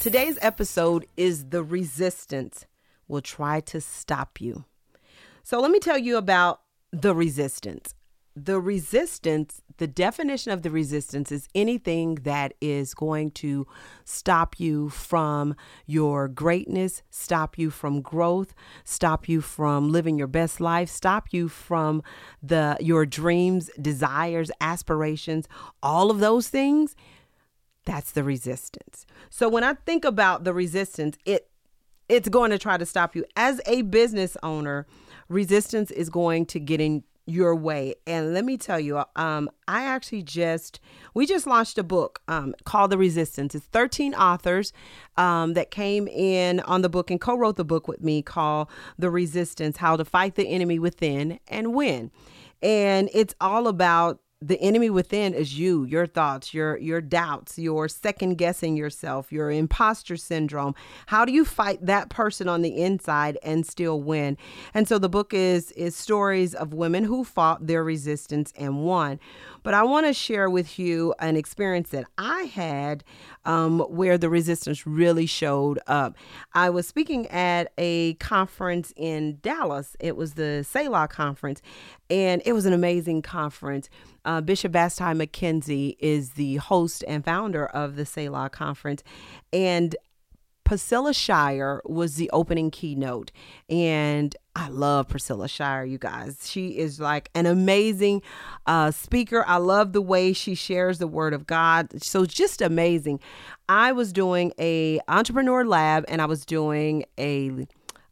Today's episode is The Resistance Will Try to Stop You. So let me tell you about the resistance the resistance, the definition of the resistance is anything that is going to stop you from your greatness, stop you from growth, stop you from living your best life, stop you from the your dreams, desires, aspirations, all of those things. That's the resistance. So when I think about the resistance, it it's going to try to stop you as a business owner. Resistance is going to get in your way. And let me tell you, um, I actually just we just launched a book um, called The Resistance. It's 13 authors um, that came in on the book and co-wrote the book with me called The Resistance: How to Fight the Enemy Within and Win. And it's all about the enemy within is you your thoughts your your doubts your second guessing yourself your imposter syndrome. How do you fight that person on the inside and still win? And so the book is is stories of women who fought their resistance and won. But i want to share with you an experience that i had um, where the resistance really showed up. I was speaking at a conference in dallas. It was the selah conference and it was an amazing conference uh, Bishop Vashti McKenzie is the host and founder of the Selah Conference. And Priscilla Shirer was the opening keynote. And I love Priscilla Shirer, you guys. She is like an amazing uh, speaker. I love the way she shares the word of God. So just amazing. I was doing a entrepreneur lab and I was doing a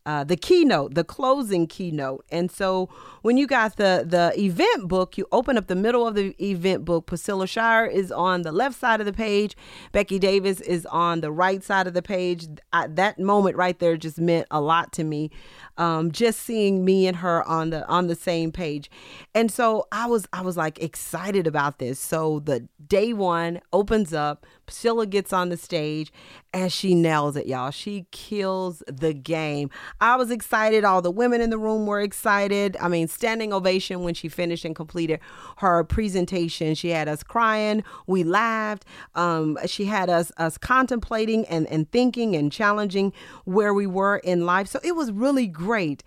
uh, the keynote, the closing keynote. And so when you got the the event book, you open up the middle of the event book. Priscilla Shirer is on the left side of the page. Becky Davis is on the right side of the page. I, that moment right there just meant a lot to me. Um, just seeing me and her on the on the same page, and so I was I was like excited about this. So the day one opens up. Priscilla gets on the stage, and she nails it, y'all. She kills the game. I was excited. All the women in the room were excited. I mean, standing ovation when she finished and completed her presentation. She had us crying. We laughed. Um, she had us us contemplating and, and thinking and challenging where we were in life. So it was really great.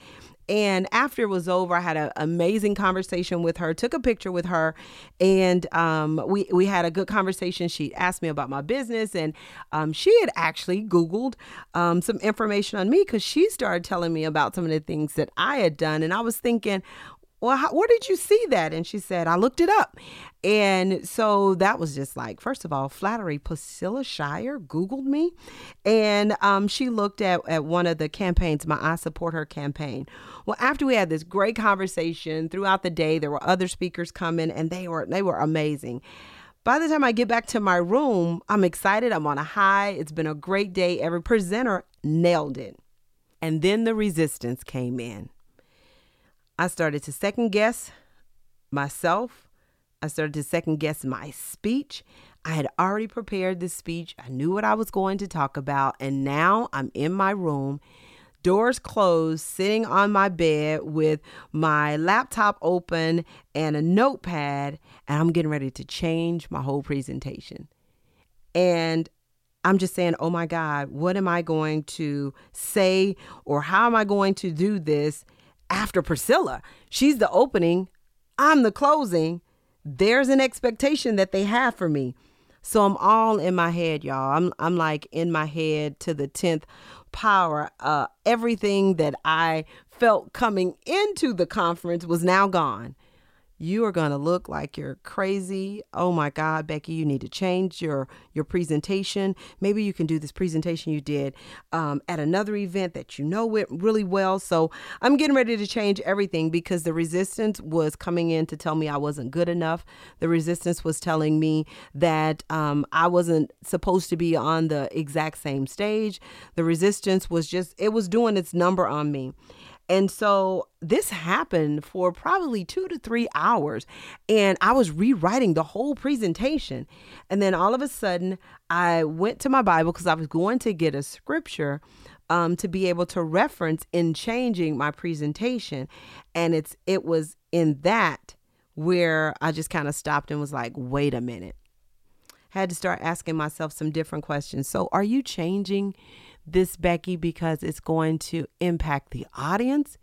And after it was over, I had an amazing conversation with her, took a picture with her, and um, we, we had a good conversation. She asked me about my business, and um, she had actually Googled um, some information on me because she started telling me about some of the things that I had done. And I was thinking, well, how, where did you see that? And she said, I looked it up. And so that was just like, first of all, flattery. Priscilla Shirer Googled me. And um, she looked at, at one of the campaigns, my I Support Her campaign. Well, after we had this great conversation throughout the day, there were other speakers coming and they were they were amazing. By the time I get back to my room, I'm excited. I'm on a high. It's been a great day. Every presenter nailed it. And then the resistance came in. I started to second guess myself. I started to second guess my speech. I had already prepared this speech. I knew what I was going to talk about. And now I'm in my room, doors closed, sitting on my bed with my laptop open and a notepad. And I'm getting ready to change my whole presentation. And I'm just saying, oh my God, what am I going to say or how am I going to do this? After Priscilla. She's the opening, I'm the closing. There's an expectation that they have for me. So I'm all in my head, y'all. I'm I'm like in my head to the 10th power. Uh everything that I felt coming into the conference was now gone. You are going to look like you're crazy. Oh my God, Becky, you need to change your your presentation. Maybe you can do this presentation you did um, at another event that you know went really well. So I'm getting ready to change everything because the resistance was coming in to tell me I wasn't good enough. The resistance was telling me that um, I wasn't supposed to be on the exact same stage. The resistance was just, it was doing its number on me. And so this happened for probably two to three hours. And I was rewriting the whole presentation. And then all of a sudden, I went to my Bible because I was going to get a scripture um, to be able to reference in changing my presentation. And it's it was in that where I just kind of stopped and was like, wait a minute. Had to start asking myself some different questions. So, are you changing this, Becky, because it's going to impact the audience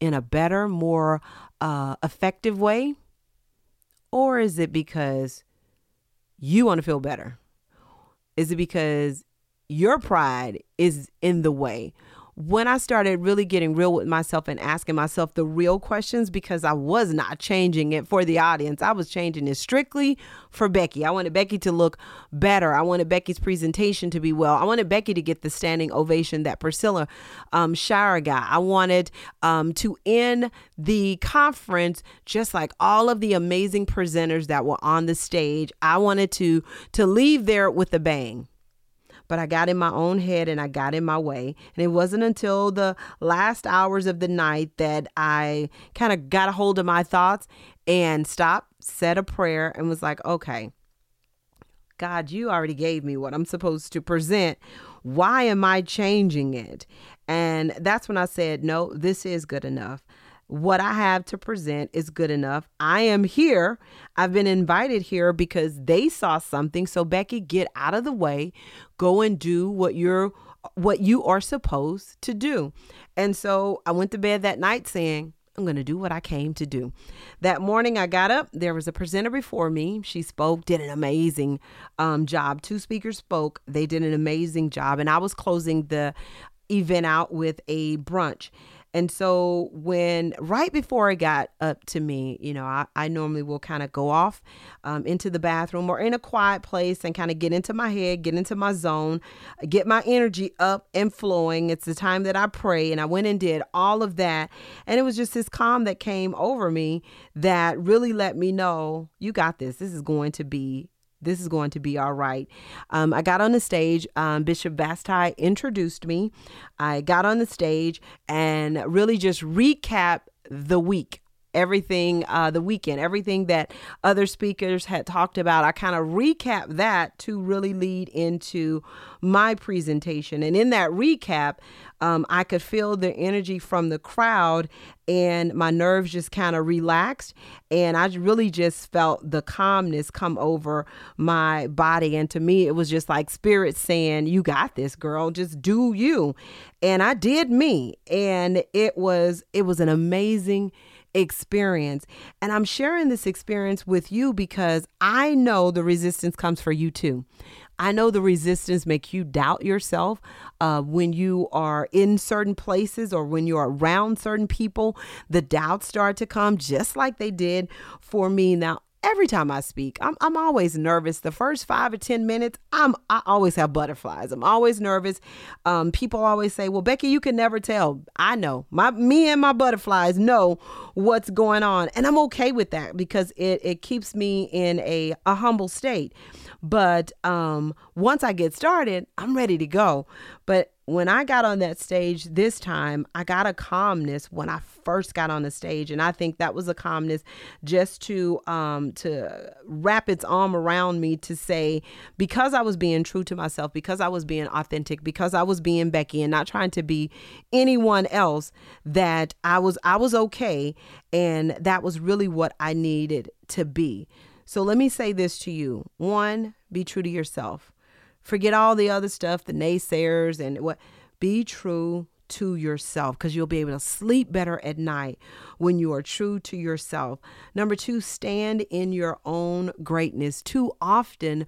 in a better, more uh, effective way? Or is it because you want to feel better? Is it because your pride is in the way? When I started really getting real with myself and asking myself the real questions because I was not changing it for the audience. I was changing it strictly for Becky. I wanted Becky to look better. I wanted Becky's presentation to be well. I wanted Becky to get the standing ovation that Priscilla um, Shirer got. I wanted um, to end the conference just like all of the amazing presenters that were on the stage. I wanted to to leave there with a bang but I got in my own head and I got in my way. And it wasn't until the last hours of the night that I kind of got a hold of my thoughts and stopped, said a prayer, and was like, okay, God, you already gave me what I'm supposed to present. Why am I changing it? And that's when I said, no, this is good enough what I have to present is good enough. I am here. I've been invited here because they saw something. So Becky, get out of the way. Go and do what you're what you are supposed to do. And so I went to bed that night saying, I'm going to do what I came to do. That morning, I got up. There was a presenter before me. She spoke, did an amazing um, job. Two speakers spoke. They did an amazing job. And I was closing the event out with a brunch. And so when right before it got up to me, you know, I, I normally will kind of go off um, into the bathroom or in a quiet place and kind of get into my head, get into my zone, get my energy up and flowing. It's the time that I pray. And I went and did all of that. And it was just this calm that came over me that really let me know you got this. This is going to be this is going to be all right. Um, I got on the stage. Um, Bishop Vashti introduced me. I got on the stage and really just recap the week everything uh, the weekend, everything that other speakers had talked about. I kind of recap that to really lead into my presentation. And in that recap, um, I could feel the energy from the crowd and my nerves just kind of relaxed. And I really just felt the calmness come over my body. And to me, it was just like spirit saying, You got this, girl. Just do you. And I did me. And it was, it was an amazing experience. And I'm sharing this experience with you because I know the resistance comes for you too. I know the resistance makes you doubt yourself uh, when you are in certain places or when you're around certain people. The doubts start to come just like they did for me. Now, every time I speak, I'm, I'm always nervous. The first five or 10 minutes, I'm, I always have butterflies. I'm always nervous. Um, people always say, well, Becky, you can never tell. I know my, me and my butterflies know what's going on. And I'm okay with that because it, it keeps me in a, a humble state. But um, once I get started, I'm ready to go. But when I got on that stage this time, I got a calmness when I first got on the stage, and I think that was a calmness just to um, to wrap its arm around me to say because I was being true to myself, because I was being authentic, because I was being Becky and not trying to be anyone else, that I was I was okay, and that was really what I needed to be. So let me say this to you: one, be true to yourself. Forget all the other stuff, the naysayers and what. Be true to yourself because you'll be able to sleep better at night when you are true to yourself. Number two, stand in your own greatness. Too often,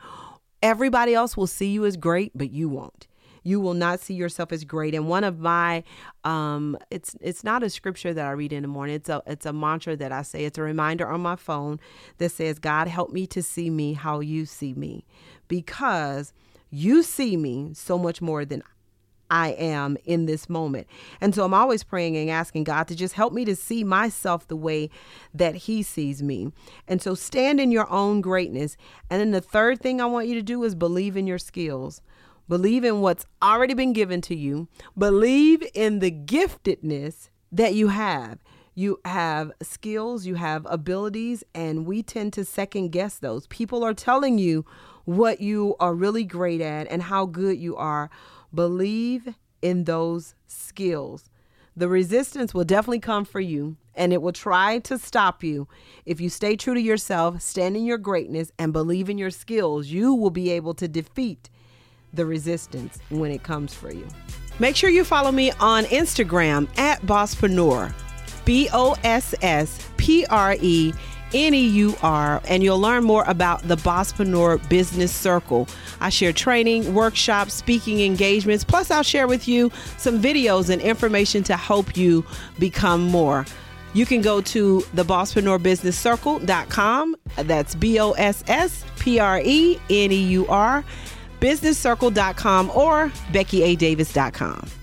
everybody else will see you as great, but you won't. you will not see yourself as great. And one of my um it's it's not a scripture that I read in the morning. It's a it's a mantra that I say. It's a reminder on my phone that says, God help me to see me how you see me. Because you see me so much more than I am in this moment. And so I'm always praying and asking God to just help me to see myself the way that He sees me. And so stand in your own greatness. And then the third thing I want you to do is believe in your skills. Believe in what's already been given to you. Believe in the giftedness that you have. You have skills, you have abilities, and we tend to second guess those. People are telling you what you are really great at and how good you are Believe in those skills. The resistance will definitely come for you and it will try to stop you. If you stay true to yourself, stand in your greatness, and believe in your skills, you will be able to defeat the resistance when it comes for you. Make sure you follow me on Instagram at Bosspreneur, B O S S P R E N E U R, and you'll learn more about the Bosspreneur Business Circle. I share training, workshops, speaking engagements, plus, I'll share with you some videos and information to help you become more. You can go to the Bosspreneur That's B O S S P R E N E U R, businesscircle.com or BeckyADavis.com.